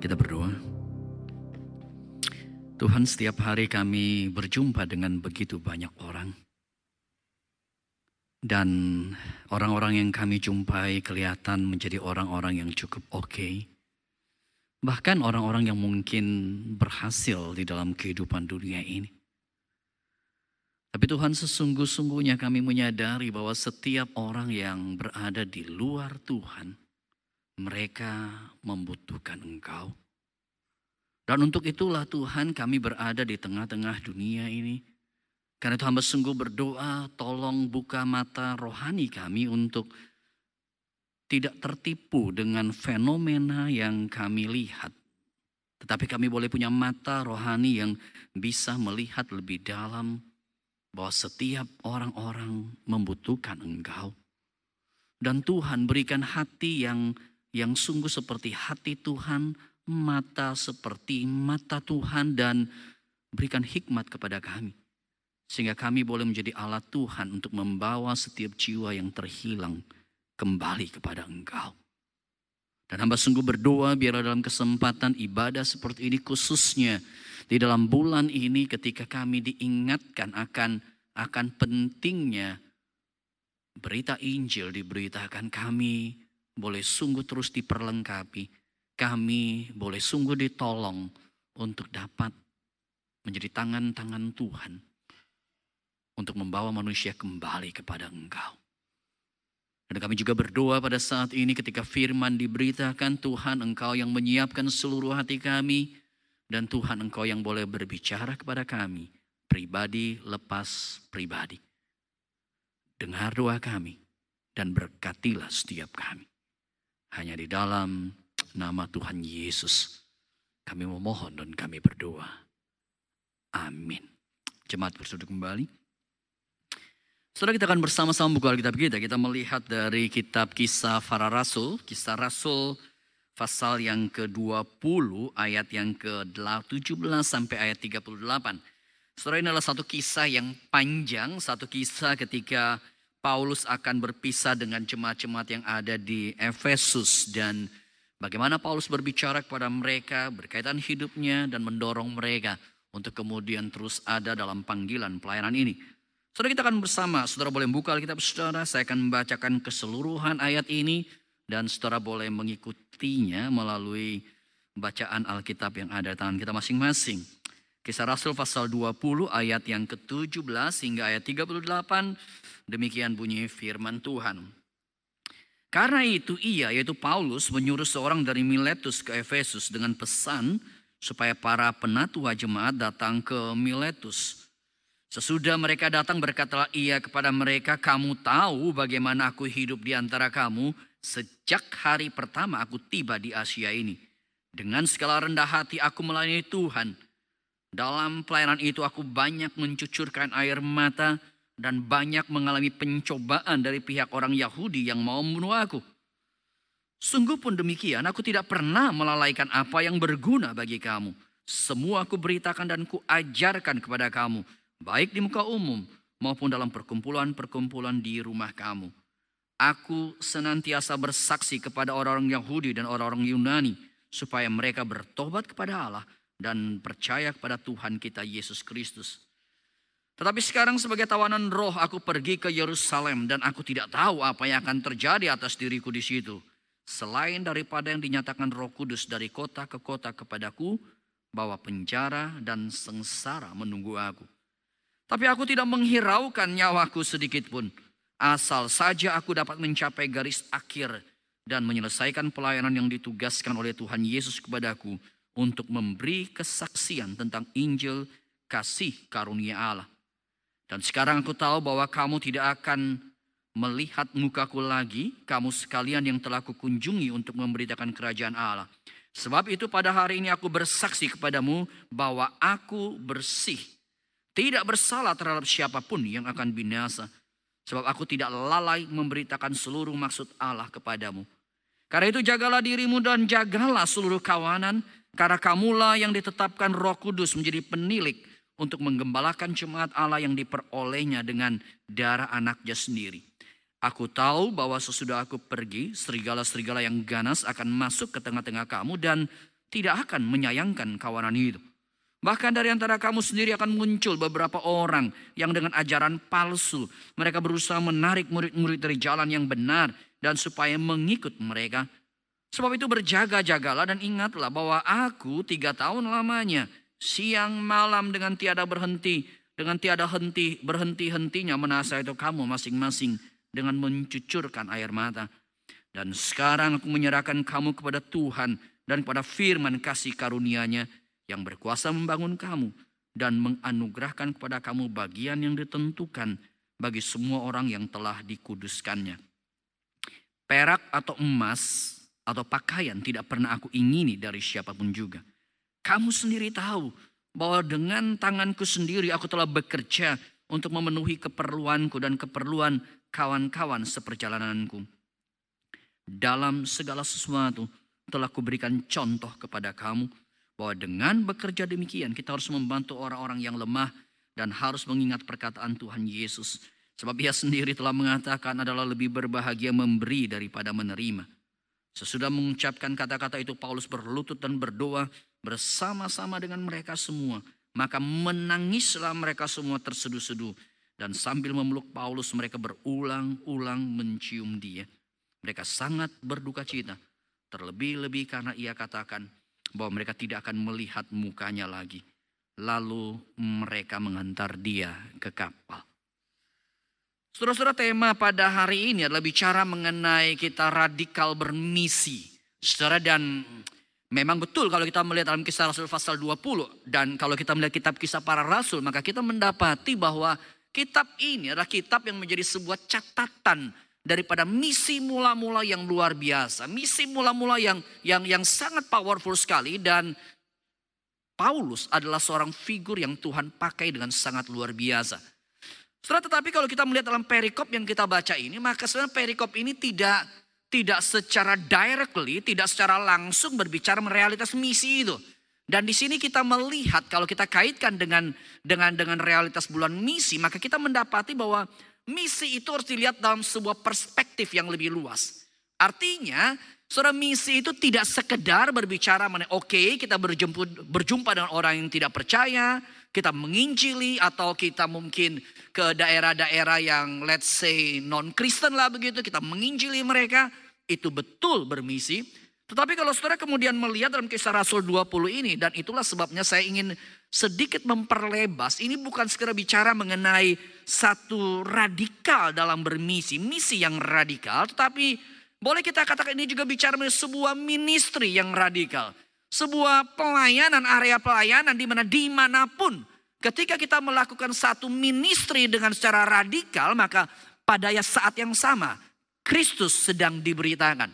Kita berdoa. Tuhan setiap hari kami berjumpa dengan begitu banyak orang. Dan orang-orang yang kami jumpai kelihatan menjadi orang-orang yang cukup oke. Okay. Bahkan orang-orang yang mungkin berhasil di dalam kehidupan dunia ini. Tapi Tuhan sesungguh-sungguhnya kami menyadari bahwa setiap orang yang berada di luar Tuhan, mereka membutuhkan Engkau. Dan untuk itulah Tuhan kami berada di tengah-tengah dunia ini. Karena itu hamba sungguh berdoa, tolong buka mata rohani kami untuk tidak tertipu dengan fenomena yang kami lihat. Tetapi kami boleh punya mata rohani yang bisa melihat lebih dalam bahwa setiap orang-orang membutuhkan engkau. Dan Tuhan berikan hati yang yang sungguh seperti hati Tuhan, mata seperti mata Tuhan dan berikan hikmat kepada kami. Sehingga kami boleh menjadi alat Tuhan untuk membawa setiap jiwa yang terhilang kembali kepada Engkau. Dan hamba sungguh berdoa biar dalam kesempatan ibadah seperti ini khususnya di dalam bulan ini ketika kami diingatkan akan akan pentingnya berita Injil diberitakan kami boleh sungguh terus diperlengkapi. Kami boleh sungguh ditolong untuk dapat menjadi tangan-tangan Tuhan untuk membawa manusia kembali kepada Engkau. Dan kami juga berdoa pada saat ini ketika firman diberitakan Tuhan Engkau yang menyiapkan seluruh hati kami dan Tuhan Engkau yang boleh berbicara kepada kami pribadi lepas pribadi. Dengar doa kami dan berkatilah setiap kami. Hanya di dalam nama Tuhan Yesus kami memohon dan kami berdoa. Amin. Jemaat bersuduk kembali. Saudara kita akan bersama-sama buka Alkitab kita. Kita melihat dari kitab kisah para rasul. Kisah rasul pasal yang ke-20 ayat yang ke-17 sampai ayat 38. Saudara ini adalah satu kisah yang panjang. Satu kisah ketika Paulus akan berpisah dengan jemaat-jemaat yang ada di Efesus dan bagaimana Paulus berbicara kepada mereka berkaitan hidupnya dan mendorong mereka untuk kemudian terus ada dalam panggilan pelayanan ini. Saudara kita akan bersama, saudara boleh buka Alkitab saudara, saya akan membacakan keseluruhan ayat ini dan saudara boleh mengikutinya melalui bacaan Alkitab yang ada di tangan kita masing-masing. Kisah Rasul pasal 20 ayat yang ke-17 hingga ayat 38 demikian bunyi firman Tuhan. Karena itu ia yaitu Paulus menyuruh seorang dari Miletus ke Efesus dengan pesan supaya para penatua jemaat datang ke Miletus. Sesudah mereka datang berkatalah ia kepada mereka, kamu tahu bagaimana aku hidup di antara kamu sejak hari pertama aku tiba di Asia ini. Dengan segala rendah hati aku melayani Tuhan dalam pelayanan itu aku banyak mencucurkan air mata dan banyak mengalami pencobaan dari pihak orang Yahudi yang mau membunuh aku. Sungguh pun demikian, aku tidak pernah melalaikan apa yang berguna bagi kamu. Semua aku beritakan dan ku ajarkan kepada kamu, baik di muka umum maupun dalam perkumpulan-perkumpulan di rumah kamu. Aku senantiasa bersaksi kepada orang-orang Yahudi dan orang-orang Yunani supaya mereka bertobat kepada Allah dan percaya kepada Tuhan kita Yesus Kristus. Tetapi sekarang sebagai tawanan roh aku pergi ke Yerusalem dan aku tidak tahu apa yang akan terjadi atas diriku di situ. Selain daripada yang dinyatakan roh kudus dari kota ke kota kepadaku, bahwa penjara dan sengsara menunggu aku. Tapi aku tidak menghiraukan nyawaku sedikit pun. Asal saja aku dapat mencapai garis akhir dan menyelesaikan pelayanan yang ditugaskan oleh Tuhan Yesus kepadaku untuk memberi kesaksian tentang Injil kasih karunia Allah. Dan sekarang aku tahu bahwa kamu tidak akan melihat mukaku lagi, kamu sekalian yang telah kukunjungi untuk memberitakan kerajaan Allah. Sebab itu pada hari ini aku bersaksi kepadamu bahwa aku bersih. Tidak bersalah terhadap siapa pun yang akan binasa. Sebab aku tidak lalai memberitakan seluruh maksud Allah kepadamu. Karena itu jagalah dirimu dan jagalah seluruh kawanan karena kamulah yang ditetapkan roh kudus menjadi penilik untuk menggembalakan jemaat Allah yang diperolehnya dengan darah anaknya sendiri. Aku tahu bahwa sesudah aku pergi, serigala-serigala yang ganas akan masuk ke tengah-tengah kamu dan tidak akan menyayangkan kawanan itu. Bahkan dari antara kamu sendiri akan muncul beberapa orang yang dengan ajaran palsu. Mereka berusaha menarik murid-murid dari jalan yang benar dan supaya mengikut mereka. Sebab itu berjaga-jagalah dan ingatlah bahwa aku tiga tahun lamanya siang malam dengan tiada berhenti. Dengan tiada henti berhenti-hentinya menasihati kamu masing-masing dengan mencucurkan air mata. Dan sekarang aku menyerahkan kamu kepada Tuhan dan kepada firman kasih karunia-Nya yang berkuasa membangun kamu dan menganugerahkan kepada kamu bagian yang ditentukan bagi semua orang yang telah dikuduskannya. Perak atau emas atau pakaian tidak pernah aku ingini dari siapa pun juga. Kamu sendiri tahu bahwa dengan tanganku sendiri aku telah bekerja untuk memenuhi keperluanku dan keperluan kawan-kawan seperjalananku. Dalam segala sesuatu telah kuberikan contoh kepada kamu bahwa dengan bekerja demikian kita harus membantu orang-orang yang lemah dan harus mengingat perkataan Tuhan Yesus. Sebab ia sendiri telah mengatakan adalah lebih berbahagia memberi daripada menerima. Sesudah mengucapkan kata-kata itu Paulus berlutut dan berdoa bersama-sama dengan mereka semua. Maka menangislah mereka semua terseduh-seduh. Dan sambil memeluk Paulus mereka berulang-ulang mencium dia. Mereka sangat berduka cita. Terlebih-lebih karena ia katakan, bahwa mereka tidak akan melihat mukanya lagi. Lalu mereka mengantar dia ke kapal. Saudara-saudara tema pada hari ini adalah bicara mengenai kita radikal bermisi. Saudara dan memang betul kalau kita melihat dalam kisah Rasul pasal 20. Dan kalau kita melihat kitab kisah para rasul maka kita mendapati bahwa kitab ini adalah kitab yang menjadi sebuah catatan daripada misi mula-mula yang luar biasa, misi mula-mula yang yang yang sangat powerful sekali dan Paulus adalah seorang figur yang Tuhan pakai dengan sangat luar biasa. Setelah tetapi kalau kita melihat dalam perikop yang kita baca ini, maka sebenarnya perikop ini tidak tidak secara directly, tidak secara langsung berbicara realitas misi itu. Dan di sini kita melihat kalau kita kaitkan dengan dengan dengan realitas bulan misi, maka kita mendapati bahwa Misi itu harus dilihat dalam sebuah perspektif yang lebih luas. Artinya, saudara misi itu tidak sekedar berbicara mengenai oke okay, kita berjumpa, berjumpa dengan orang yang tidak percaya, kita menginjili atau kita mungkin ke daerah-daerah yang let's say non-Kristen lah begitu, kita menginjili mereka, itu betul bermisi. Tetapi kalau saudara kemudian melihat dalam kisah Rasul 20 ini, dan itulah sebabnya saya ingin sedikit memperlebas. Ini bukan sekedar bicara mengenai satu radikal dalam bermisi, misi yang radikal, tetapi boleh kita katakan ini juga bicara sebuah ministry yang radikal. Sebuah pelayanan, area pelayanan di mana di mana pun ketika kita melakukan satu ministry dengan secara radikal, maka pada saat yang sama Kristus sedang diberitakan.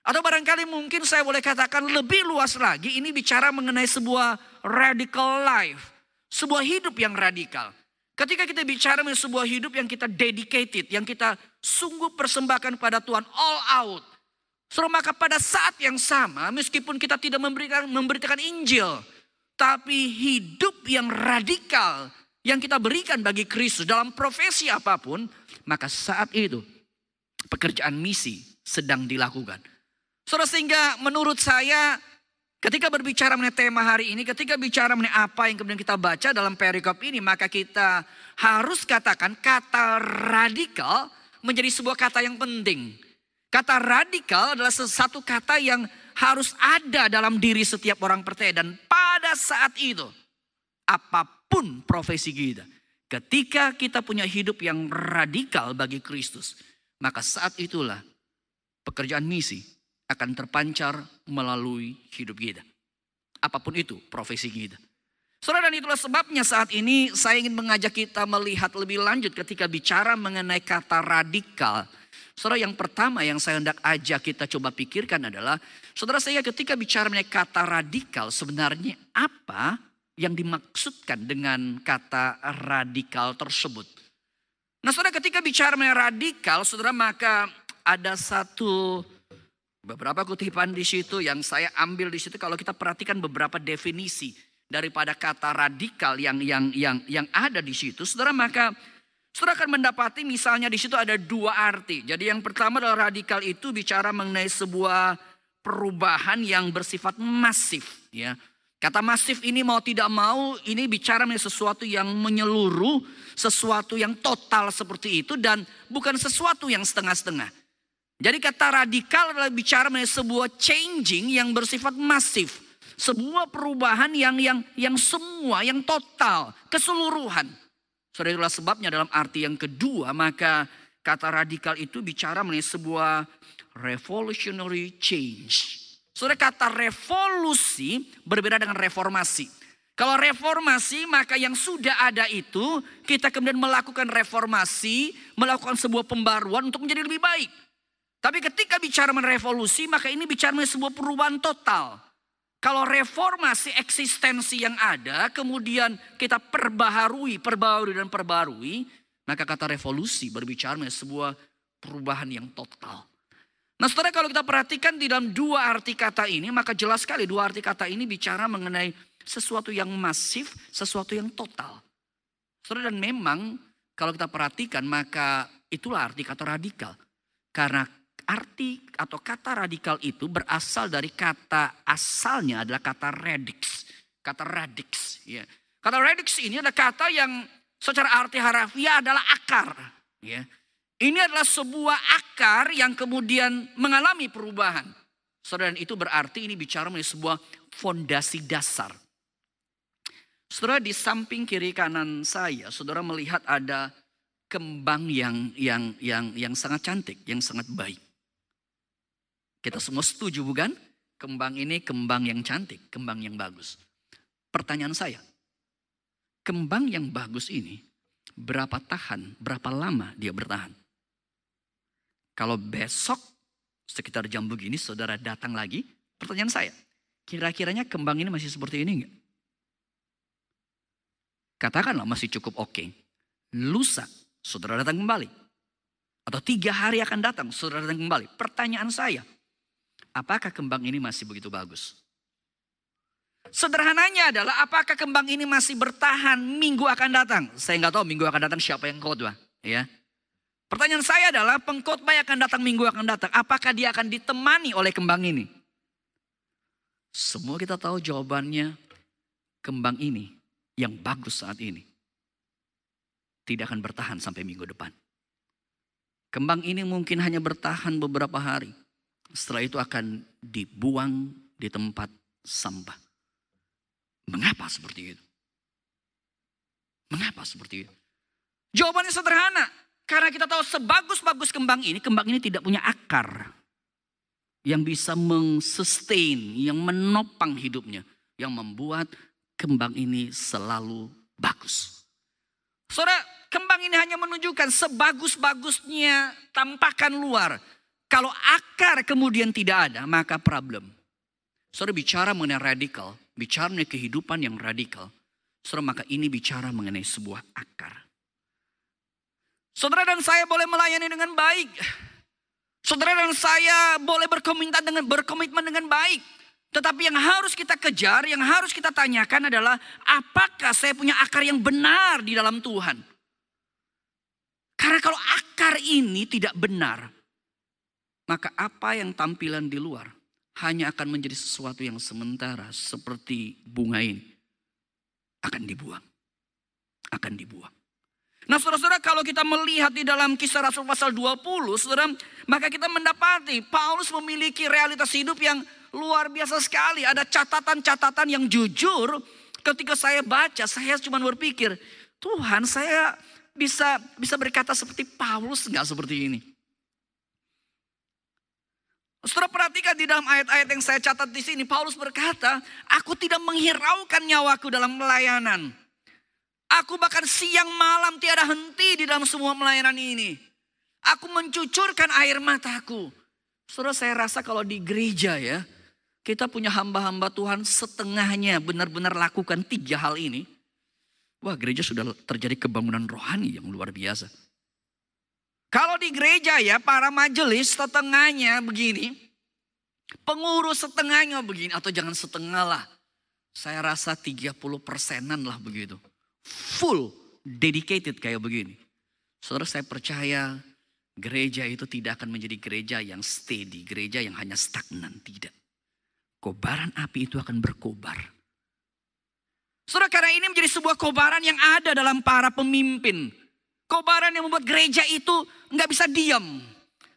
Atau barangkali mungkin saya boleh katakan lebih luas lagi, ini bicara mengenai sebuah radical life. Sebuah hidup yang radikal. Ketika kita bicara mengenai sebuah hidup yang kita dedicated, yang kita sungguh persembahkan pada Tuhan all out. So, maka pada saat yang sama, meskipun kita tidak memberikan memberitakan Injil, tapi hidup yang radikal yang kita berikan bagi Kristus dalam profesi apa pun, maka saat itu pekerjaan misi sedang dilakukan. Saudara sehingga menurut saya ketika berbicara mengenai tema hari ini, ketika bicara mengenai apa yang kemudian kita baca dalam perikop ini, maka kita harus katakan kata radikal menjadi sebuah kata yang penting. Kata radikal adalah sesuatu kata yang harus ada dalam diri setiap orang percaya dan pada saat itu apa pun profesi kita, ketika kita punya hidup yang radikal bagi Kristus, maka saat itulah pekerjaan misi akan terpancar melalui hidup kita. Apa pun itu profesi kita. Saudara dan itulah sebabnya saat ini saya ingin mengajak kita melihat lebih lanjut ketika bicara mengenai kata radikal. Saudara yang pertama yang saya hendak ajak kita coba pikirkan adalah. Saudara saya ketika bicara mengenai kata radikal sebenarnya apa yang dimaksudkan dengan kata radikal tersebut. Nah saudara ketika bicara mengenai radikal saudara maka ada satu Beberapa kutipan di situ yang saya ambil di situ kalau kita perhatikan beberapa definisi daripada kata radikal yang yang yang yang ada di situ, Saudara maka Saudara akan mendapati misalnya di situ ada dua arti. Jadi yang pertama adalah radikal itu bicara mengenai sebuah perubahan yang bersifat masif ya. Kata masif ini mau tidak mau ini bicara mengenai sesuatu yang menyeluruh, sesuatu yang total seperti itu dan bukan sesuatu yang setengah-setengah. Jadi kata radikal adalah bicara mengenai sebuah changing yang bersifat masif, sebuah perubahan yang yang yang semua, yang total, keseluruhan. Saudara itulah sebabnya dalam arti yang kedua maka kata radikal itu bicara mengenai sebuah revolutionary change Saudara kata revolusi berbeda dengan reformasi. Kalau reformasi maka yang sudah ada itu kita kemudian melakukan reformasi, melakukan sebuah pembaruan untuk menjadi lebih baik. Tapi ketika bicara mengenai revolusi maka ini bicara mengenai sebuah perubahan total. Kalau reformasi eksistensi yang ada kemudian kita perbaharui, perbaharui dan perbarui, maka kata revolusi berbicara mengenai sebuah perubahan yang total. Nah saudara kalau kita perhatikan di dalam dua arti kata ini, maka jelas sekali dua arti kata ini bicara mengenai sesuatu yang masif, sesuatu yang total. Saudara dan memang kalau kita perhatikan maka itulah arti kata radikal. Karena arti atau kata radikal itu berasal dari kata asalnya adalah kata radix. Kata radix. Ya. Kata radix ini adalah kata yang secara arti harafiah adalah akar. Ya. Ini adalah sebuah akar yang kemudian mengalami perubahan. Saudara, itu berarti ini bicara mengenai sebuah fondasi dasar. Saudara, di samping kiri kanan saya, saudara melihat ada kembang yang yang yang yang sangat cantik, yang sangat baik. Kita semua setuju bukan? Kembang ini kembang yang cantik, kembang yang bagus. Pertanyaan saya, kembang yang bagus ini berapa tahan, berapa lama dia bertahan? Kalau besok sekitar jam begini saudara datang lagi, pertanyaan saya, kira-kiranya kembang ini masih seperti ini enggak? Katakanlah masih cukup oke. Okay. Lusa, saudara datang kembali. Atau tiga hari akan datang, saudara datang kembali. Pertanyaan saya, apakah kembang ini masih begitu bagus? Sederhananya adalah apakah kembang ini masih bertahan minggu akan datang? Saya nggak tahu minggu akan datang siapa yang khotbah, ya. Pertanyaan saya adalah pengkhotbah yang akan datang minggu akan datang. Apakah dia akan ditemani oleh kembang ini? Semua kita tahu jawabannya kembang ini yang bagus saat ini. Tidak akan bertahan sampai minggu depan. Kembang ini mungkin hanya bertahan beberapa hari. Setelah itu akan dibuang di tempat sampah. Mengapa seperti itu? Mengapa seperti itu? Jawabannya sederhana. Karena kita tahu sebagus-bagus kembang ini, kembang ini tidak punya akar. Yang bisa mengsustain, yang menopang hidupnya. Yang membuat kembang ini selalu bagus. Saudara, kembang ini hanya menunjukkan sebagus-bagusnya tampakan luar. Kalau akar kemudian tidak ada, maka problem. Saudara bicara mengenai radikal, bicara mengenai kehidupan yang radikal. Saudara maka ini bicara mengenai sebuah akar. Saudara dan saya boleh melayani dengan baik. Saudara dan saya boleh berkomitmen dengan berkomitmen dengan baik. Tetapi yang harus kita kejar, yang harus kita tanyakan adalah apakah saya punya akar yang benar di dalam Tuhan? Karena kalau akar ini tidak benar, maka apa yang tampilan di luar hanya akan menjadi sesuatu yang sementara seperti bunga ini akan dibuang. Akan dibuang. Nah saudara-saudara kalau kita melihat di dalam kisah Rasul pasal 20 saudara. Maka kita mendapati Paulus memiliki realitas hidup yang luar biasa sekali. Ada catatan-catatan yang jujur. Ketika saya baca saya cuma berpikir. Tuhan saya bisa bisa berkata seperti Paulus nggak seperti ini. Saudara perhatikan di dalam ayat-ayat yang saya catat di sini. Paulus berkata, aku tidak menghiraukan nyawaku dalam pelayanan. Aku bahkan siang malam tiada henti di dalam semua melayanan ini. Aku mencucurkan air mataku. Saudara saya rasa kalau di gereja ya. Kita punya hamba-hamba Tuhan setengahnya benar-benar lakukan tiga hal ini. Wah gereja sudah terjadi kebangunan rohani yang luar biasa. Kalau di gereja ya para majelis setengahnya begini. Pengurus setengahnya begini atau jangan setengah lah. Saya rasa 30 persenan lah begitu full dedicated kayak begini. Saudara saya percaya gereja itu tidak akan menjadi gereja yang steady, gereja yang hanya stagnan, tidak. kobaran api itu akan berkobar. Saudara, karena ini menjadi sebuah kobaran yang ada dalam para pemimpin. Kobaran yang membuat gereja itu nggak bisa diam.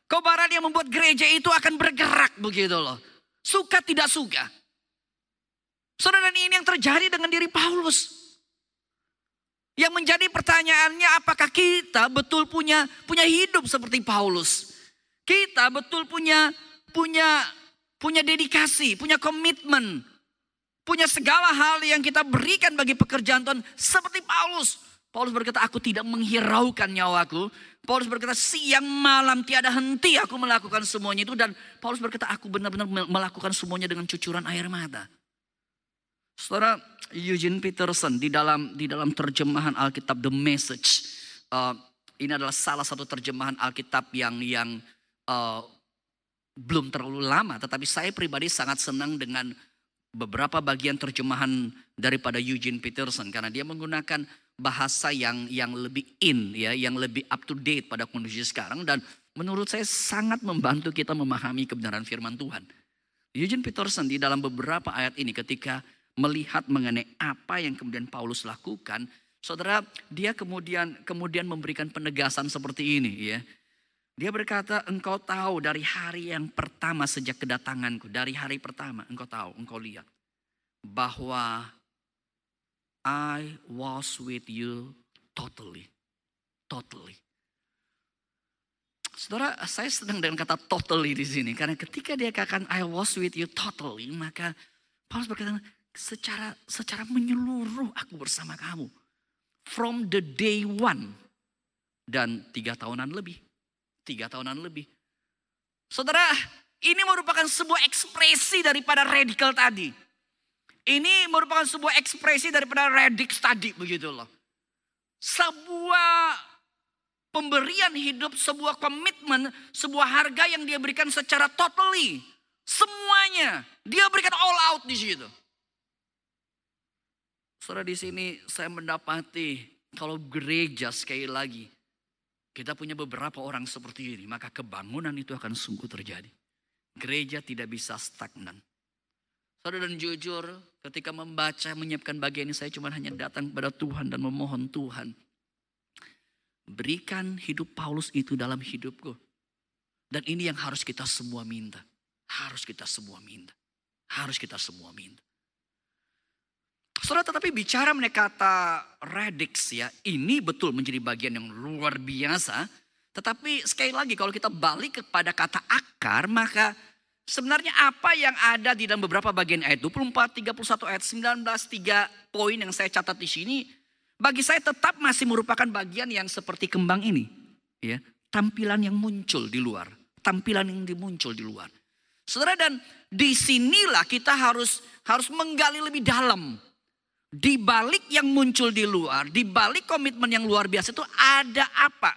Kobaran yang membuat gereja itu akan bergerak begitu loh. Suka tidak suka. Saudara, ini yang terjadi dengan diri Paulus. Yang menjadi pertanyaannya apakah kita betul punya punya hidup seperti Paulus? Kita betul punya punya punya dedikasi, punya komitmen, punya segala hal yang kita berikan bagi pekerjaan Tuhan seperti Paulus. Paulus berkata, aku tidak menghiraukan nyawaku. Paulus berkata, siang malam tiada henti aku melakukan semuanya itu. Dan Paulus berkata, aku benar-benar melakukan semuanya dengan cucuran air mata. Saudara Eugene Peterson di dalam di dalam terjemahan Alkitab The Message. Uh, ini adalah salah satu terjemahan Alkitab yang yang uh, belum terlalu lama. Tetapi saya pribadi sangat senang dengan beberapa bagian terjemahan daripada Eugene Peterson karena dia menggunakan bahasa yang yang lebih in ya, yang lebih up to date pada kondisi sekarang dan menurut saya sangat membantu kita memahami kebenaran firman Tuhan. Eugene Peterson di dalam beberapa ayat ini ketika melihat mengenai apa yang kemudian Paulus lakukan, saudara, dia kemudian kemudian memberikan penegasan seperti ini ya. Dia berkata, engkau tahu dari hari yang pertama sejak kedatanganku. Dari hari pertama engkau tahu, engkau lihat. Bahwa I was with you totally. Totally. Saudara, saya sedang dengan kata totally di sini. Karena ketika dia katakan I was with you totally. Maka Paulus berkata, secara secara menyeluruh aku bersama kamu. From the day one. Dan tiga tahunan lebih tiga tahunan lebih. Saudara, ini merupakan sebuah ekspresi daripada radikal tadi. Ini merupakan sebuah ekspresi daripada radix tadi begitu loh. Sebuah pemberian hidup, sebuah komitmen, sebuah harga yang dia berikan secara totally. Semuanya. Dia berikan all out di situ. Saudara di sini saya mendapati kalau gereja sekali lagi kita punya beberapa orang seperti ini, maka kebangunan itu akan sungguh terjadi. Gereja tidak bisa stagnan. Saudara dan jujur, ketika membaca, menyiapkan bagian ini, saya cuma hanya datang kepada Tuhan dan memohon Tuhan. Berikan hidup Paulus itu dalam hidupku. Dan ini yang harus kita semua minta. Harus kita semua minta. Harus kita semua minta. Saudara tetapi bicara mengenai kata radix ya, ini betul menjadi bagian yang luar biasa. Tetapi sekali lagi kalau kita balik kepada kata akar, maka sebenarnya apa yang ada di dalam beberapa bagian ayat 24, 31 ayat 19, tiga poin yang saya catat di sini, bagi saya tetap masih merupakan bagian yang seperti kembang ini. ya Tampilan yang muncul di luar. Tampilan yang dimuncul di luar. Saudara dan di sinilah kita harus harus menggali lebih dalam di balik yang muncul di luar, di balik komitmen yang luar biasa itu ada apa?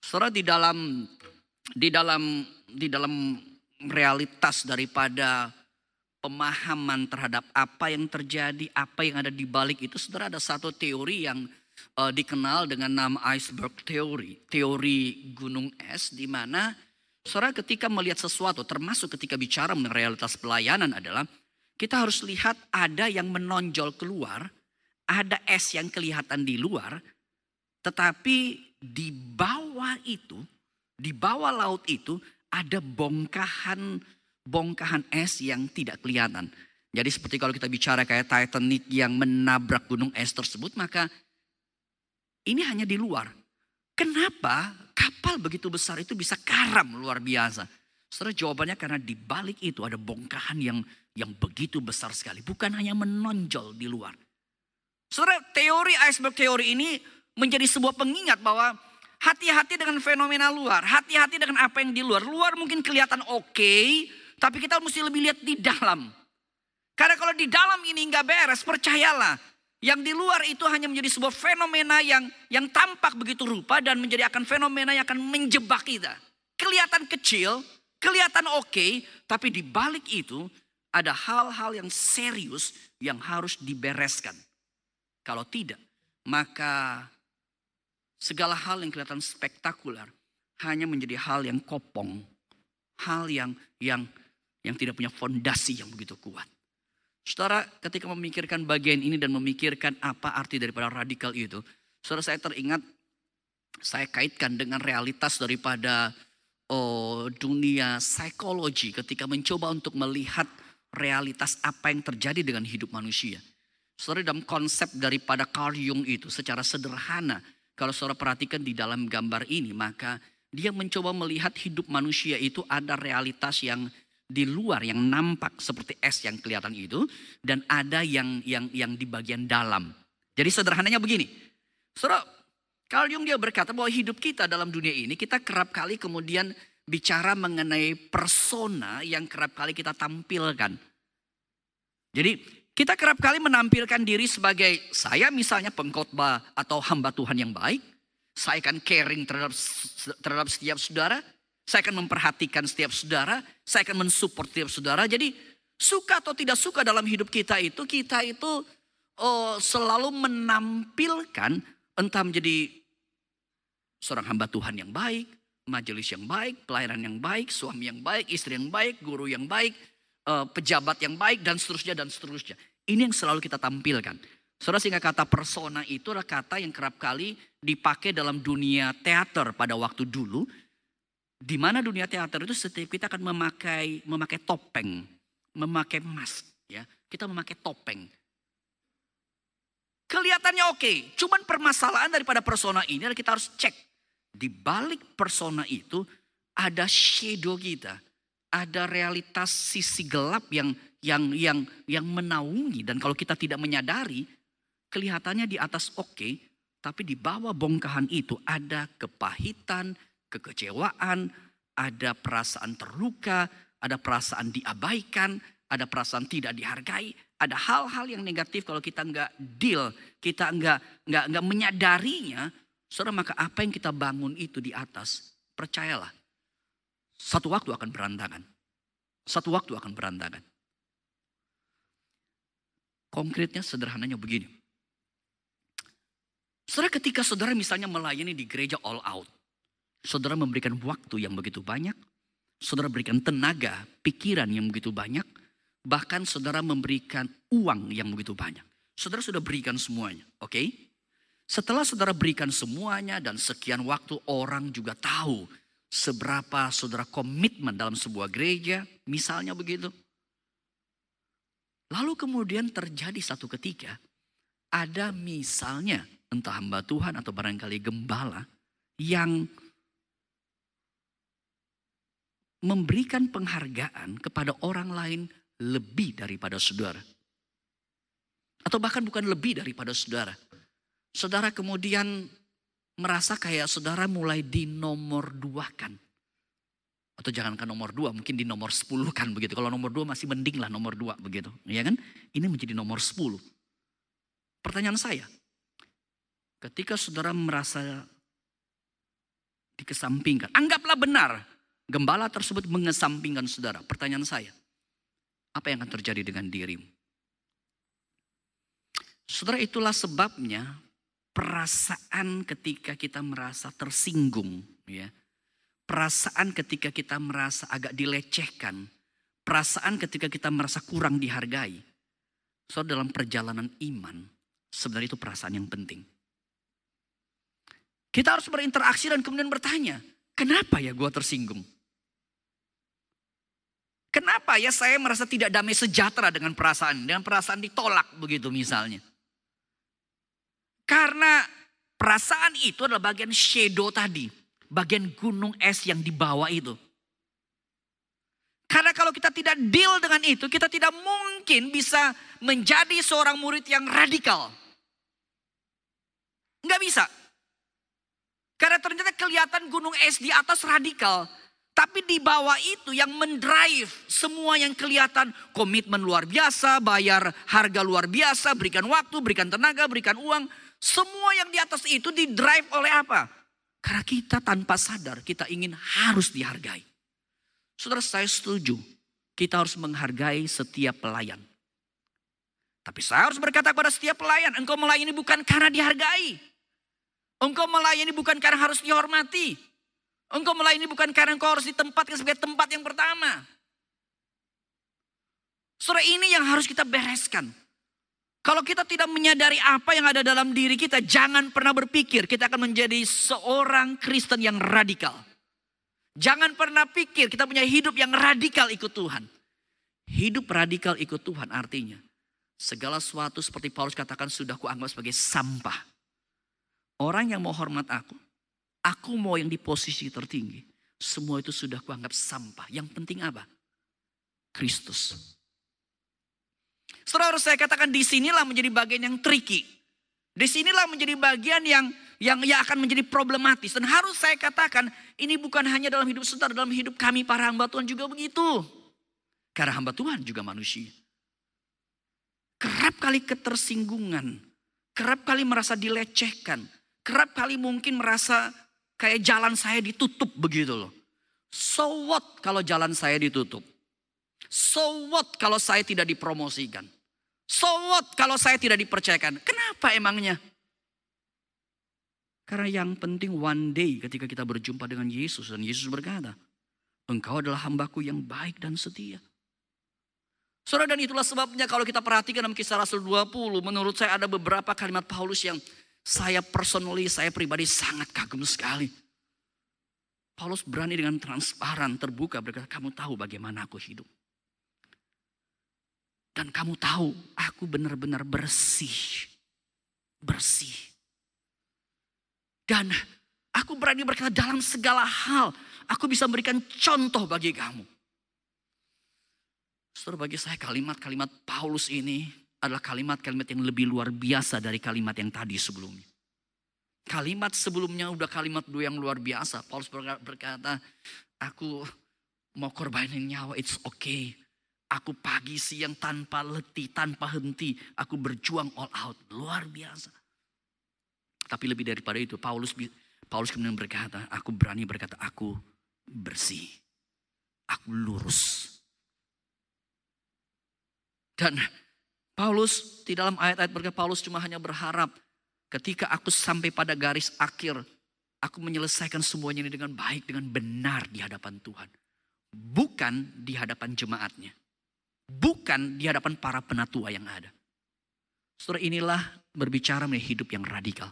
Saudara di dalam di dalam di dalam realitas daripada pemahaman terhadap apa yang terjadi, apa yang ada di balik itu, saudara ada satu teori yang uh, dikenal dengan nama iceberg theory, teori gunung es, di mana saudara ketika melihat sesuatu, termasuk ketika bicara mengenai realitas pelayanan adalah kita harus lihat ada yang menonjol keluar, ada es yang kelihatan di luar, tetapi di bawah itu, di bawah laut itu ada bongkahan bongkahan es yang tidak kelihatan. Jadi seperti kalau kita bicara kayak Titanic yang menabrak gunung es tersebut, maka ini hanya di luar. Kenapa kapal begitu besar itu bisa karam luar biasa? Setelah jawabannya karena di balik itu ada bongkahan yang yang begitu besar sekali. Bukan hanya menonjol di luar. Saudara, teori iceberg teori ini menjadi sebuah pengingat bahwa hati-hati dengan fenomena luar. Hati-hati dengan apa yang di luar. Luar mungkin kelihatan oke, okay, tapi kita mesti lebih lihat di dalam. Karena kalau di dalam ini nggak beres, percayalah. Yang di luar itu hanya menjadi sebuah fenomena yang yang tampak begitu rupa dan menjadi akan fenomena yang akan menjebak kita. Kelihatan kecil, kelihatan oke, okay, tapi di balik itu ada hal-hal yang serius yang harus dibereskan. Kalau tidak, maka segala hal yang kelihatan spektakuler hanya menjadi hal yang kopong, hal yang yang yang tidak punya fondasi yang begitu kuat. Saudara, ketika memikirkan bagian ini dan memikirkan apa arti daripada radikal itu, saudara saya teringat saya kaitkan dengan realitas daripada oh, dunia psikologi ketika mencoba untuk melihat realitas apa yang terjadi dengan hidup manusia. Saudara dalam konsep daripada Carl Jung itu secara sederhana, kalau saudara perhatikan di dalam gambar ini, maka dia mencoba melihat hidup manusia itu ada realitas yang di luar yang nampak seperti es yang kelihatan itu dan ada yang yang yang di bagian dalam. Jadi sederhananya begini. Saudara, Carl Jung dia berkata bahwa hidup kita dalam dunia ini kita kerap kali kemudian bicara mengenai persona yang kerap kali kita tampilkan. Jadi kita kerap kali menampilkan diri sebagai saya misalnya pengkhotbah atau hamba Tuhan yang baik. Saya akan caring terhadap terhadap setiap saudara. Saya akan memperhatikan setiap saudara, saya akan mensupport setiap saudara. Jadi suka atau tidak suka dalam hidup kita itu, kita itu oh, selalu menampilkan entah menjadi seorang hamba Tuhan yang baik, majelis yang baik, pelayanan yang baik, suami yang baik, istri yang baik, guru yang baik, uh, pejabat yang baik, dan seterusnya, dan seterusnya. Ini yang selalu kita tampilkan. Saudara sehingga kata persona itu adalah kata yang kerap kali dipakai dalam dunia teater pada waktu dulu di mana dunia teater itu setiap kita akan memakai memakai topeng, memakai mask, ya. Kita memakai topeng. Kelihatannya oke, cuman permasalahan daripada persona ini adalah kita harus cek di balik persona itu ada shadow kita, ada realitas sisi gelap yang yang yang yang menaungi. Dan kalau kita tidak menyadari kelihatannya di atas oke, tapi di bawah bongkahan itu ada kepahitan, kekecewaan, ada perasaan terluka, ada perasaan diabaikan, ada perasaan tidak dihargai, ada hal-hal yang negatif. Kalau kita nggak deal, kita nggak nggak nggak menyadarinya, saudara maka apa yang kita bangun itu di atas, percayalah, satu waktu akan berantakan, satu waktu akan berantakan. Konkretnya sederhananya begini. Saudara ketika saudara misalnya melayani di gereja all out. Saudara memberikan waktu yang begitu banyak. Saudara berikan tenaga, pikiran yang begitu banyak. Bahkan saudara memberikan uang yang begitu banyak. Saudara sudah berikan semuanya, oke? Okay? Setelah saudara berikan semuanya dan sekian waktu orang juga tahu seberapa saudara komitmen dalam sebuah gereja, misalnya begitu. Lalu kemudian terjadi satu ketika, ada misalnya entah hamba Tuhan atau barangkali gembala yang memberikan penghargaan kepada orang lain lebih daripada saudara. Atau bahkan bukan lebih daripada saudara. Saudara kemudian merasa kayak saudara mulai di nomor dua kan. Atau jangankan nomor dua, mungkin di nomor sepuluh kan begitu. Kalau nomor dua masih mending lah nomor dua begitu. Ya kan? Ini menjadi nomor sepuluh. Pertanyaan saya, ketika saudara merasa dikesampingkan, anggaplah benar Gembala tersebut mengesampingkan saudara. Pertanyaan saya, apa yang akan terjadi dengan dirimu? Saudara itulah sebabnya perasaan ketika kita merasa tersinggung, ya. Perasaan ketika kita merasa agak dilecehkan, perasaan ketika kita merasa kurang dihargai. Saudara dalam perjalanan iman, sebenarnya itu perasaan yang penting. Kita harus berinteraksi dan kemudian bertanya, kenapa ya gue tersinggung? Kenapa ya saya merasa tidak damai sejahtera dengan perasaan, dengan perasaan ditolak begitu misalnya. Karena perasaan itu adalah bagian shadow tadi, bagian gunung es yang di bawah itu. Karena kalau kita tidak deal dengan itu, kita tidak mungkin bisa menjadi seorang murid yang radikal. Enggak bisa. Karena ternyata kelihatan gunung es di atas radikal. Tapi di bawah itu yang mendrive semua yang kelihatan komitmen luar biasa, bayar harga luar biasa, berikan waktu, berikan tenaga, berikan uang. Semua yang di atas itu di drive oleh apa? Karena kita tanpa sadar kita ingin harus dihargai. Saudara saya setuju. Kita harus menghargai setiap pelayan. Tapi saya harus berkata kepada setiap pelayan, engkau melayani bukan karena dihargai. Engkau melayani bukan karena harus dihormati. Engkau melayani bukan karena engkau harus ditempatkan sebagai tempat yang pertama. Saudara ini yang harus kita bereskan. Kalau kita tidak menyadari apa yang ada dalam diri kita, jangan pernah berpikir kita akan menjadi seorang Kristen yang radikal. Jangan pernah pikir kita punya hidup yang radikal ikut Tuhan. Hidup radikal ikut Tuhan artinya segala sesuatu seperti Paulus katakan sudah kuanggap sebagai sampah. Orang yang mau hormat aku, aku mau yang di posisi tertinggi. Semua itu sudah kuanggap sampah. Yang penting apa? Kristus. Saudara saya katakan di sinilah menjadi bagian yang tricky. Di sinilah menjadi bagian yang yang yang akan menjadi problematis dan harus saya katakan ini bukan hanya dalam hidup saudara, dalam hidup kami para hamba Tuhan juga begitu. Karena hamba Tuhan juga manusia. Kerap kali ketersinggungan, kerap kali merasa dilecehkan, kerap kali mungkin merasa kayak jalan saya ditutup begitu loh. So what kalau jalan saya ditutup? So what kalau saya tidak dipromosikan? So what kalau saya tidak dipercayakan? Kenapa emangnya? Karena yang penting one day ketika kita berjumpa dengan Yesus dan Yesus berkata, engkau adalah hambaku yang baik dan setia. Saudara dan itulah sebabnya kalau kita perhatikan dalam kisah Rasul 20, menurut saya ada beberapa kalimat Paulus yang saya personally, saya pribadi sangat kagum sekali. Paulus berani dengan transparan, terbuka berkata, kamu tahu bagaimana aku hidup. Dan kamu tahu aku benar-benar bersih. Bersih. Dan aku berani berkata dalam segala hal. Aku bisa memberikan contoh bagi kamu. Saudara bagi saya kalimat-kalimat Paulus ini adalah kalimat-kalimat yang lebih luar biasa dari kalimat yang tadi sebelumnya. Kalimat sebelumnya udah kalimat dua yang luar biasa. Paulus berkata, aku mau korbanin nyawa, it's okay. Aku pagi siang tanpa letih, tanpa henti. Aku berjuang all out. Luar biasa. Tapi lebih daripada itu, Paulus Paulus kemudian berkata, aku berani berkata, aku bersih. Aku lurus. Dan Paulus di dalam ayat-ayat berkata, Paulus cuma hanya berharap ketika aku sampai pada garis akhir, aku menyelesaikan semuanya ini dengan baik, dengan benar di hadapan Tuhan. Bukan di hadapan jemaatnya. Bukan di hadapan para penatua yang ada. Saudara inilah berbicara mengenai hidup yang radikal.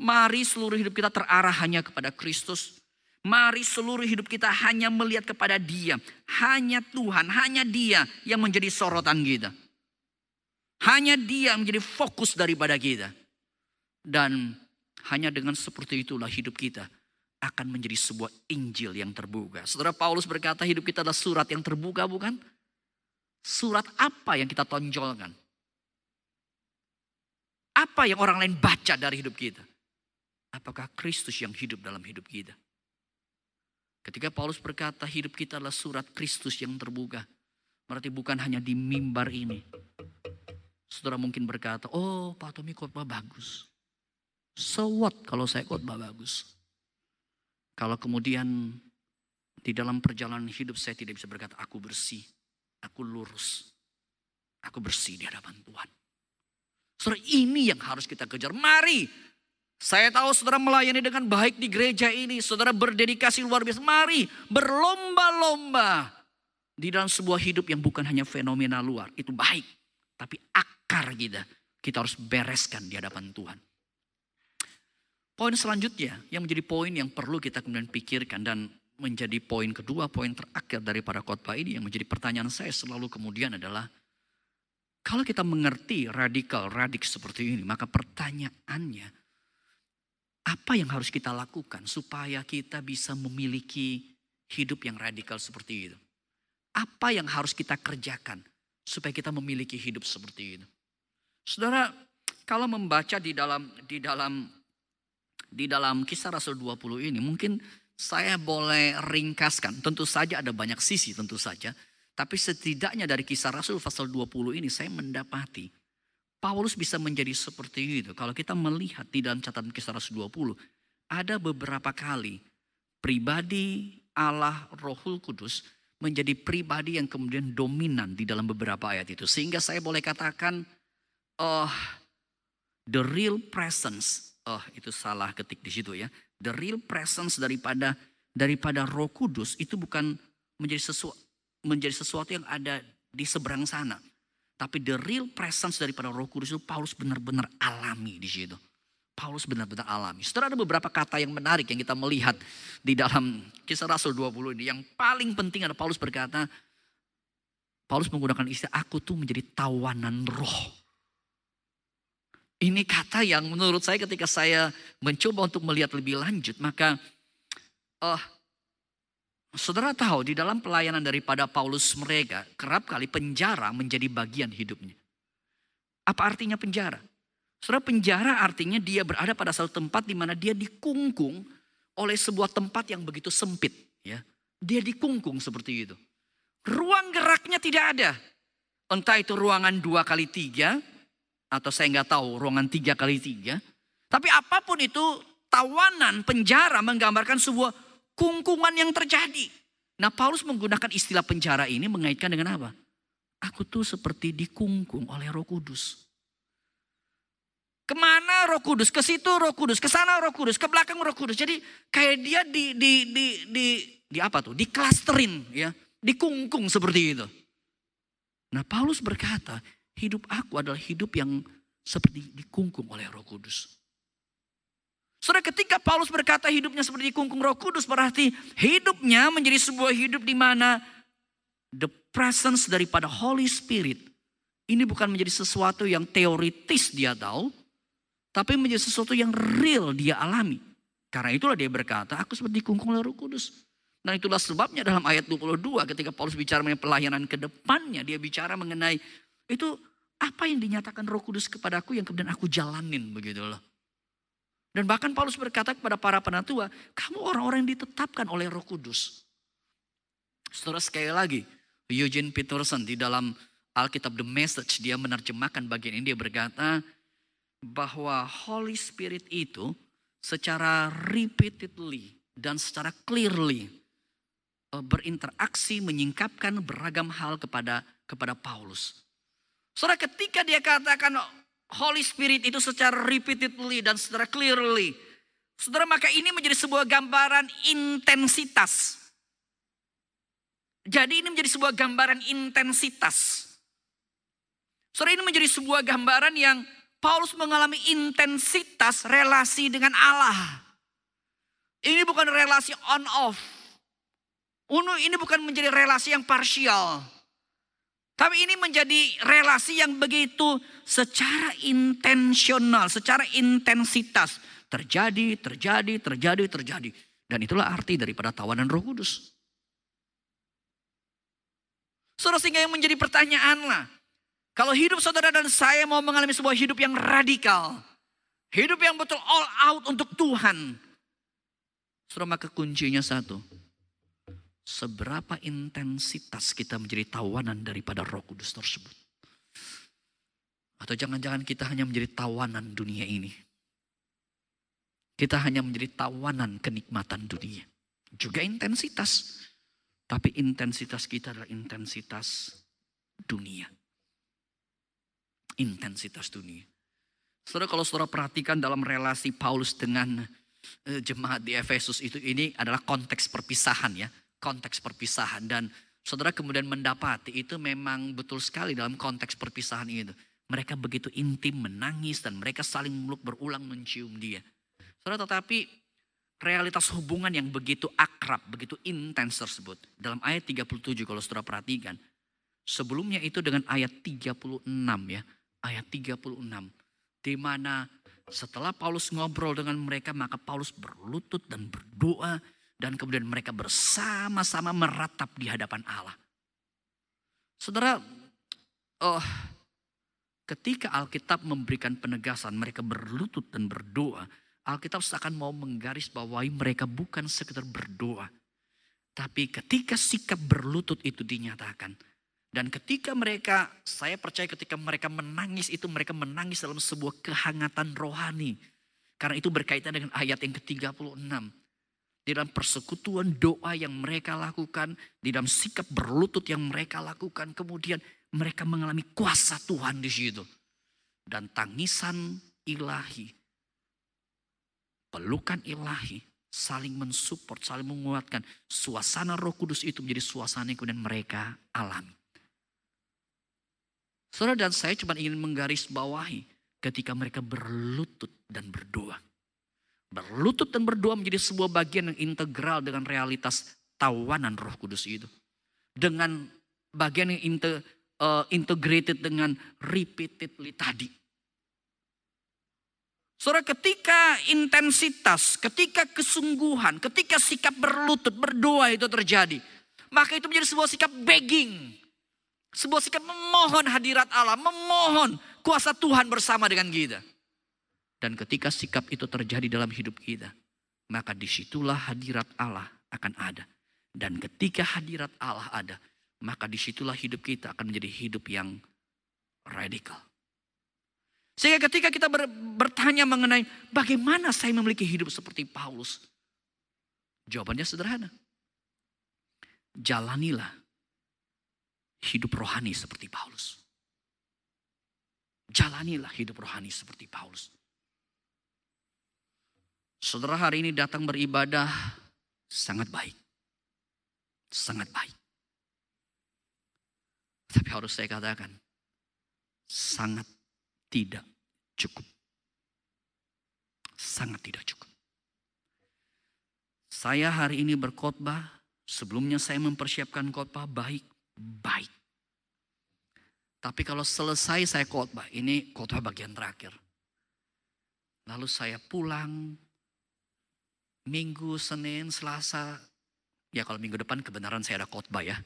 Mari seluruh hidup kita terarah hanya kepada Kristus. Mari seluruh hidup kita hanya melihat kepada dia. Hanya Tuhan, hanya dia yang menjadi sorotan kita. Hanya dia yang menjadi fokus daripada kita. Dan hanya dengan seperti itulah hidup kita akan menjadi sebuah Injil yang terbuka. Saudara Paulus berkata hidup kita adalah surat yang terbuka bukan? Surat apa yang kita tonjolkan? Apa yang orang lain baca dari hidup kita? Apakah Kristus yang hidup dalam hidup kita? Ketika Paulus berkata hidup kita adalah surat Kristus yang terbuka. Berarti bukan hanya di mimbar ini. Saudara mungkin berkata, oh Pak Tommy khotbah bagus. So what kalau saya khotbah bagus? Kalau kemudian di dalam perjalanan hidup saya tidak bisa berkata aku bersih. Aku lurus. Aku bersih di hadapan Tuhan. Saudara ini yang harus kita kejar. Mari. Saya tahu saudara melayani dengan baik di gereja ini. Saudara berdedikasi luar biasa. Mari berlomba-lomba. Di dalam sebuah hidup yang bukan hanya fenomena luar. Itu baik. Tapi akar kita. Kita harus bereskan di hadapan Tuhan. Poin selanjutnya yang menjadi poin yang perlu kita kemudian pikirkan dan menjadi poin kedua, poin terakhir daripada khotbah ini yang menjadi pertanyaan saya selalu kemudian adalah kalau kita mengerti radikal, radik seperti ini, maka pertanyaannya apa yang harus kita lakukan supaya kita bisa memiliki hidup yang radikal seperti itu? Apa yang harus kita kerjakan supaya kita memiliki hidup seperti itu? Saudara, kalau membaca di dalam di dalam di dalam kisah Rasul 20 ini mungkin saya boleh ringkaskan. Tentu saja ada banyak sisi tentu saja. Tapi setidaknya dari kisah Rasul pasal 20 ini saya mendapati. Paulus bisa menjadi seperti itu. Kalau kita melihat di dalam catatan kisah Rasul 20. Ada beberapa kali pribadi Allah Rohul Kudus menjadi pribadi yang kemudian dominan di dalam beberapa ayat itu. Sehingga saya boleh katakan, oh, the real presence, oh itu salah ketik di situ ya the real presence daripada daripada Roh Kudus itu bukan menjadi sesuatu menjadi sesuatu yang ada di seberang sana. Tapi the real presence daripada roh kudus itu Paulus benar-benar alami di situ. Paulus benar-benar alami. Setelah ada beberapa kata yang menarik yang kita melihat di dalam kisah Rasul 20 ini. Yang paling penting adalah Paulus berkata, Paulus menggunakan istilah aku tuh menjadi tawanan roh. Ini kata yang menurut saya ketika saya mencoba untuk melihat lebih lanjut, maka uh, saudara tahu di dalam pelayanan daripada Paulus mereka, kerap kali penjara menjadi bagian hidupnya. Apa artinya penjara? Saudara penjara artinya dia berada pada satu tempat di mana dia dikungkung oleh sebuah tempat yang begitu sempit. Ya, Dia dikungkung seperti itu. Ruang geraknya tidak ada. Entah itu ruangan dua kali tiga, atau saya nggak tahu ruangan tiga kali tiga. Tapi apa pun itu tawanan penjara menggambarkan sebuah kungkungan yang terjadi. Nah Paulus menggunakan istilah penjara ini mengaitkan dengan apa? Aku tuh seperti dikungkung oleh roh kudus. Ke mana roh kudus? Ke situ roh kudus, ke sana roh kudus, ke belakang roh kudus. Jadi kayak dia di, di, di, di, di apa tuh? Di klasterin ya. Dikungkung seperti itu. Nah Paulus berkata, Hidup aku adalah hidup yang seperti dikungkung oleh roh kudus. Saudara ketika Paulus berkata hidupnya seperti dikungkung roh kudus berarti hidupnya menjadi sebuah hidup di mana the presence daripada Holy Spirit ini bukan menjadi sesuatu yang teoritis dia tahu, tapi menjadi sesuatu yang real dia alami. Karena itulah dia berkata, aku seperti dikungkung oleh roh kudus. Nah itulah sebabnya dalam ayat 22 ketika Paulus bicara mengenai pelayanan ke depannya, dia bicara mengenai itu apa yang dinyatakan roh kudus kepadaku yang kemudian aku jalanin begitu loh. Dan bahkan Paulus berkata kepada para penatua, kamu orang-orang yang ditetapkan oleh roh kudus. Setelah sekali lagi, Eugene Peterson di dalam Alkitab The Message, dia menerjemahkan bagian ini, dia berkata bahwa Holy Spirit itu secara repeatedly dan secara clearly eh, berinteraksi menyingkapkan beragam hal kepada kepada Paulus. Saudara ketika dia katakan Holy Spirit itu secara repeatedly dan secara clearly. Saudara maka ini menjadi sebuah gambaran intensitas. Jadi ini menjadi sebuah gambaran intensitas. Saudara ini menjadi sebuah gambaran yang Paulus mengalami intensitas relasi dengan Allah. Ini bukan relasi on off. Ini bukan menjadi relasi yang parsial. Tapi ini menjadi relasi yang begitu secara intensional, secara intensitas. Terjadi, terjadi, terjadi, terjadi. Dan itulah arti daripada tawanan roh kudus. Saudara sehingga yang menjadi pertanyaan lah. Kalau hidup saudara dan saya mau mengalami sebuah hidup yang radikal. Hidup yang betul all out untuk Tuhan. Saudara maka kuncinya satu seberapa intensitas kita menjadi tawanan daripada roh kudus tersebut. Atau jangan-jangan kita hanya menjadi tawanan dunia ini. Kita hanya menjadi tawanan kenikmatan dunia. Juga intensitas. Tapi intensitas kita adalah intensitas dunia. Intensitas dunia. Saudara kalau saudara perhatikan dalam relasi Paulus dengan eh, jemaat di Efesus itu ini adalah konteks perpisahan ya konteks perpisahan dan saudara kemudian mendapati itu memang betul sekali dalam konteks perpisahan itu. Mereka begitu intim menangis dan mereka saling meluk berulang mencium dia. Saudara tetapi realitas hubungan yang begitu akrab, begitu intens tersebut. Dalam ayat 37 kalau saudara perhatikan. Sebelumnya itu dengan ayat 36 ya. Ayat 36. Di mana setelah Paulus ngobrol dengan mereka maka Paulus berlutut dan berdoa dan kemudian mereka bersama-sama meratap di hadapan Allah. Saudara, oh, ketika Alkitab memberikan penegasan mereka berlutut dan berdoa, Alkitab seakan mau menggaris bawahi mereka bukan sekedar berdoa. Tapi ketika sikap berlutut itu dinyatakan. Dan ketika mereka, saya percaya ketika mereka menangis itu mereka menangis dalam sebuah kehangatan rohani. Karena itu berkaitan dengan ayat yang ke-36 di dalam persekutuan doa yang mereka lakukan, di dalam sikap berlutut yang mereka lakukan, kemudian mereka mengalami kuasa Tuhan di situ. Dan tangisan ilahi, pelukan ilahi, saling mensupport, saling menguatkan. Suasana roh kudus itu menjadi suasana yang kemudian mereka alami. Saudara dan saya cuma ingin menggarisbawahi ketika mereka berlutut dan berdoa. Berlutut dan berdoa menjadi sebuah bagian yang integral dengan realitas tawanan roh kudus itu. Dengan bagian yang inte, uh, integrated dengan repeatedly tadi. Saudara ketika intensitas, ketika kesungguhan, ketika sikap berlutut, berdoa itu terjadi. Maka itu menjadi sebuah sikap begging. Sebuah sikap memohon hadirat Allah, memohon kuasa Tuhan bersama dengan kita. Dan ketika sikap itu terjadi dalam hidup kita, maka di situlah hadirat Allah akan ada. Dan ketika hadirat Allah ada, maka di situlah hidup kita akan menjadi hidup yang radikal. Sehingga ketika kita ber, bertanya mengenai bagaimana saya memiliki hidup seperti Paulus. Jawabannya sederhana. Jalanilah hidup rohani seperti Paulus. Jalanilah hidup rohani seperti Paulus. Saudara hari ini datang beribadah sangat baik. Sangat baik. Tapi harus saya katakan, sangat tidak cukup. Sangat tidak cukup. Saya hari ini berkhotbah, sebelumnya saya mempersiapkan khotbah baik-baik. Tapi kalau selesai saya khotbah, ini khotbah bagian terakhir. Lalu saya pulang, minggu, Senin, Selasa, ya kalau minggu depan kebenaran saya ada khotbah ya.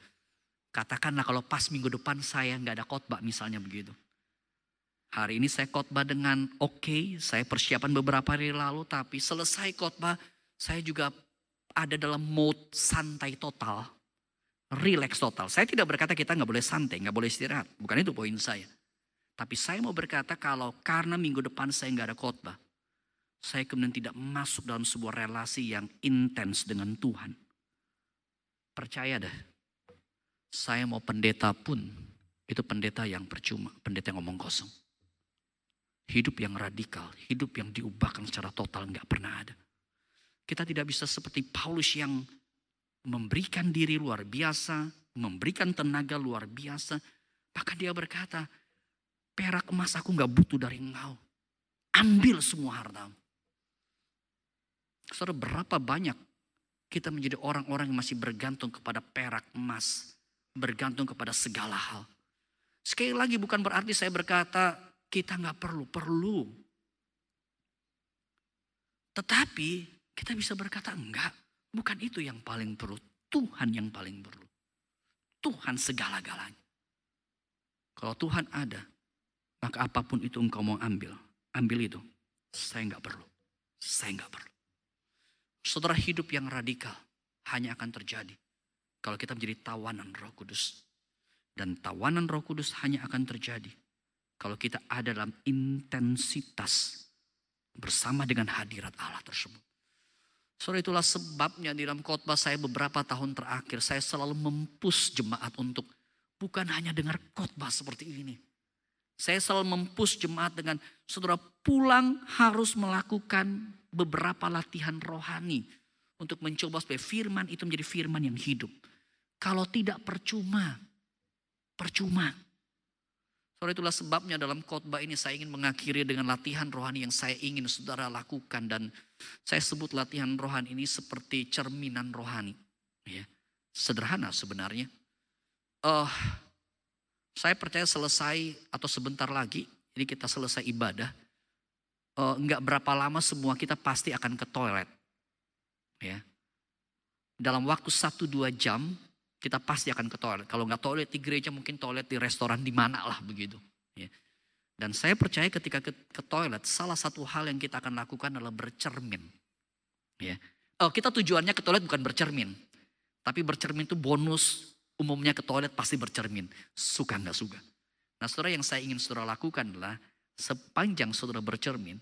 Katakanlah kalau pas minggu depan saya nggak ada khotbah misalnya begitu. Hari ini saya khotbah dengan oke, okay, saya persiapan beberapa hari lalu, tapi selesai khotbah saya juga ada dalam mode santai total, relax total. Saya tidak berkata kita nggak boleh santai, nggak boleh istirahat, bukan itu poin saya. Tapi saya mau berkata kalau karena minggu depan saya nggak ada khotbah, saya kemudian tidak masuk dalam sebuah relasi yang intens dengan Tuhan. Percaya deh, saya mau pendeta pun itu pendeta yang percuma, pendeta yang ngomong kosong. Hidup yang radikal, hidup yang diubahkan secara total nggak pernah ada. Kita tidak bisa seperti Paulus yang memberikan diri luar biasa, memberikan tenaga luar biasa. Bahkan dia berkata, perak emas aku nggak butuh dari engkau. Ambil semua hartamu. Saudara berapa banyak kita menjadi orang-orang yang masih bergantung kepada perak emas. Bergantung kepada segala hal. Sekali lagi bukan berarti saya berkata kita nggak perlu, perlu. Tetapi kita bisa berkata enggak, bukan itu yang paling perlu. Tuhan yang paling perlu. Tuhan segala-galanya. Kalau Tuhan ada, maka apa pun itu engkau mau ambil, ambil itu. Saya nggak perlu. Saya nggak perlu. Saudara hidup yang radikal hanya akan terjadi kalau kita menjadi tawanan Roh Kudus. Dan tawanan Roh Kudus hanya akan terjadi kalau kita ada dalam intensitas bersama dengan hadirat Allah tersebut. Saudara itulah sebabnya di dalam khotbah saya beberapa tahun terakhir saya selalu mempus jemaat untuk bukan hanya dengar khotbah seperti ini. Saya selalu mempus jemaat dengan saudara pulang harus melakukan beberapa latihan rohani untuk mencoba supaya firman itu menjadi firman yang hidup. Kalau tidak percuma, percuma. Saudara itulah sebabnya dalam khotbah ini saya ingin mengakhiri dengan latihan rohani yang saya ingin saudara lakukan. Dan saya sebut latihan rohani ini seperti cerminan rohani. Ya, sederhana sebenarnya. Uh, saya percaya selesai atau sebentar lagi, ini kita selesai ibadah. Uh, enggak berapa lama semua kita pasti akan ke toilet. Ya. Dalam waktu 1-2 jam kita pasti akan ke toilet. Kalau nggak toilet di gereja, mungkin toilet di restoran di mana lah begitu. Ya. Dan saya percaya ketika ke, ke toilet, salah satu hal yang kita akan lakukan adalah bercermin. Ya. Oh, kita tujuannya ke toilet bukan bercermin. Tapi bercermin itu bonus. Umumnya ke toilet pasti bercermin. Suka nggak suka. Nah saudara yang saya ingin saudara lakukan adalah sepanjang saudara bercermin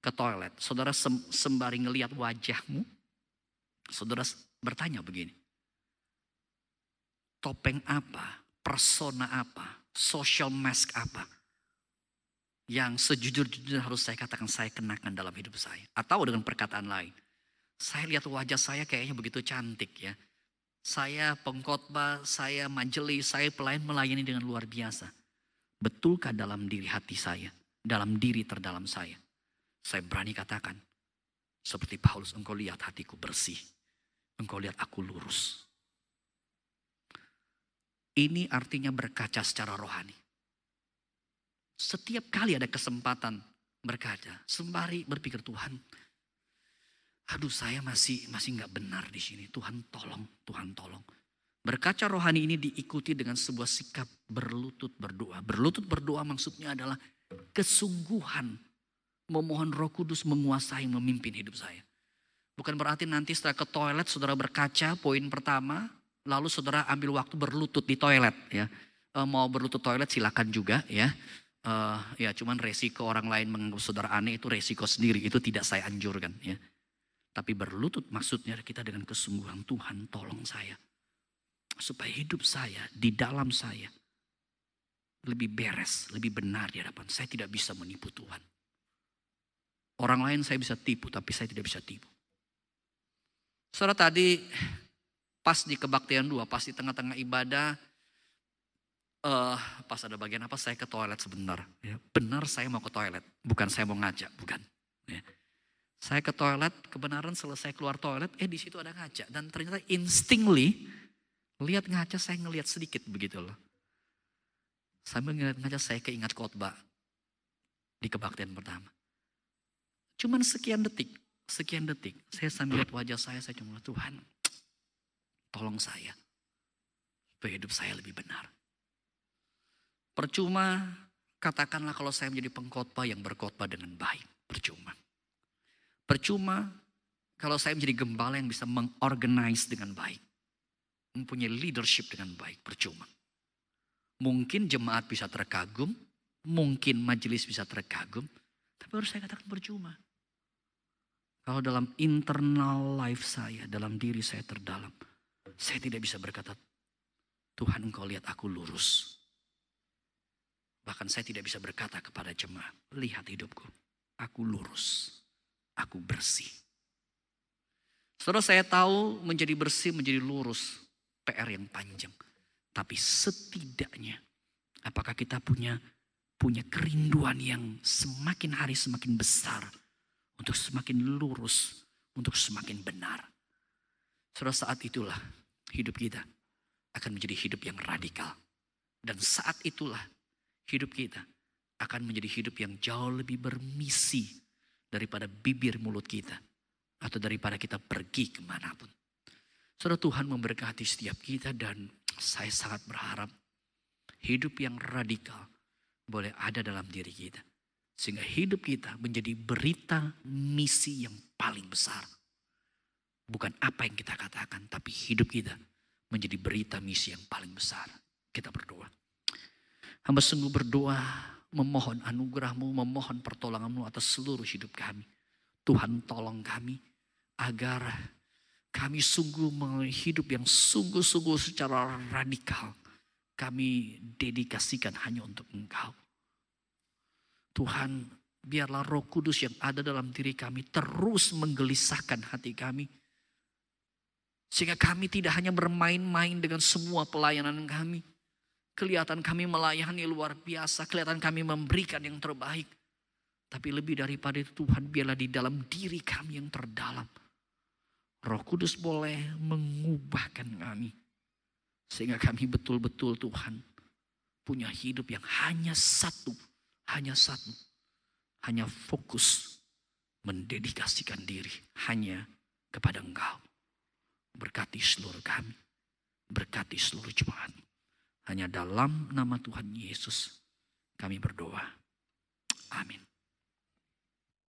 ke toilet. Saudara sembari ngelihat wajahmu. Saudara bertanya begini topeng apa, persona apa, social mask apa yang sejujur-jujurnya harus saya katakan saya kenakan dalam hidup saya. Atau dengan perkataan lain, saya lihat wajah saya kayaknya begitu cantik ya. Saya pengkhotbah, saya majelis, saya pelayan melayani dengan luar biasa. Betulkah dalam diri hati saya, dalam diri terdalam saya, saya berani katakan, seperti Paulus, engkau lihat hatiku bersih, engkau lihat aku lurus. Ini artinya berkaca secara rohani. Setiap kali ada kesempatan berkaca, sembari berpikir Tuhan, aduh saya masih masih nggak benar di sini. Tuhan tolong, Tuhan tolong. Berkaca rohani ini diikuti dengan sebuah sikap berlutut berdoa. Berlutut berdoa maksudnya adalah kesungguhan memohon roh kudus menguasai memimpin hidup saya. Bukan berarti nanti setelah ke toilet saudara berkaca poin pertama. Lalu saudara ambil waktu berlutut di toilet ya. E, mau berlutut toilet silakan juga ya. E, ya cuman resiko orang lain menganggap saudara aneh itu resiko sendiri. Itu tidak saya anjurkan ya. Tapi berlutut maksudnya kita dengan kesungguhan Tuhan tolong saya supaya hidup saya di dalam saya lebih beres, lebih benar di hadapan. Saya tidak bisa menipu Tuhan. Orang lain saya bisa tipu, tapi saya tidak bisa tipu. Saudara tadi pas di kebaktian dua, pas di tengah-tengah ibadah, uh, pas ada bagian apa saya ke toilet sebentar. Ya, benar saya mau ke toilet, bukan saya mau ngajak, bukan. Ya. Saya ke toilet, kebenaran selesai keluar toilet, eh di situ ada ngaca dan ternyata instingly Lihat ngaca saya ngelihat sedikit begitu loh. Sambil ngeliat ngaca saya keingat khotbah di kebaktian pertama. Cuman sekian detik, sekian detik. Saya sambil lihat wajah saya, saya cuma Tuhan tolong saya. Supaya hidup saya lebih benar. Percuma katakanlah kalau saya menjadi pengkhotbah yang berkhotbah dengan baik. Percuma. Percuma kalau saya menjadi gembala yang bisa mengorganize dengan baik mempunyai leadership dengan baik, percuma. Mungkin jemaat bisa terkagum, mungkin majelis bisa terkagum, tapi harus saya katakan percuma. Kalau dalam internal life saya, dalam diri saya terdalam, saya tidak bisa berkata, Tuhan engkau lihat aku lurus. Bahkan saya tidak bisa berkata kepada jemaat, lihat hidupku, aku lurus, aku bersih. Setelah saya tahu menjadi bersih, menjadi lurus, PR yang panjang. Tapi setidaknya apakah kita punya punya kerinduan yang semakin hari semakin besar untuk semakin lurus, untuk semakin benar. Sudah saat itulah hidup kita akan menjadi hidup yang radikal. Dan saat itulah hidup kita akan menjadi hidup yang jauh lebih bermisi daripada bibir mulut kita. Atau daripada kita pergi ke mana pun. Saudara Tuhan memberkati setiap kita dan saya sangat berharap hidup yang radikal boleh ada dalam diri kita. Sehingga hidup kita menjadi berita misi yang paling besar. Bukan apa yang kita katakan, tapi hidup kita menjadi berita misi yang paling besar. Kita berdoa. Hamba sungguh berdoa memohon anugerahmu, memohon pertolonganmu atas seluruh hidup kami. Tuhan tolong kami agar kami sungguh hidup yang sungguh-sungguh secara radikal. Kami dedikasikan hanya untuk Engkau. Tuhan, biarlah roh kudus yang ada dalam diri kami terus menggelisahkan hati kami. Sehingga kami tidak hanya bermain-main dengan semua pelayanan kami. Kelihatan kami melayani luar biasa, kelihatan kami memberikan yang terbaik. Tapi lebih daripada itu Tuhan biarlah di dalam diri kami yang terdalam Roh Kudus boleh mengubahkan kami. Sehingga kami betul-betul Tuhan punya hidup yang hanya satu. Hanya satu. Hanya fokus mendedikasikan diri hanya kepada Engkau. Berkati seluruh kami. Berkati seluruh jemaat. Hanya dalam nama Tuhan Yesus kami berdoa. Amin.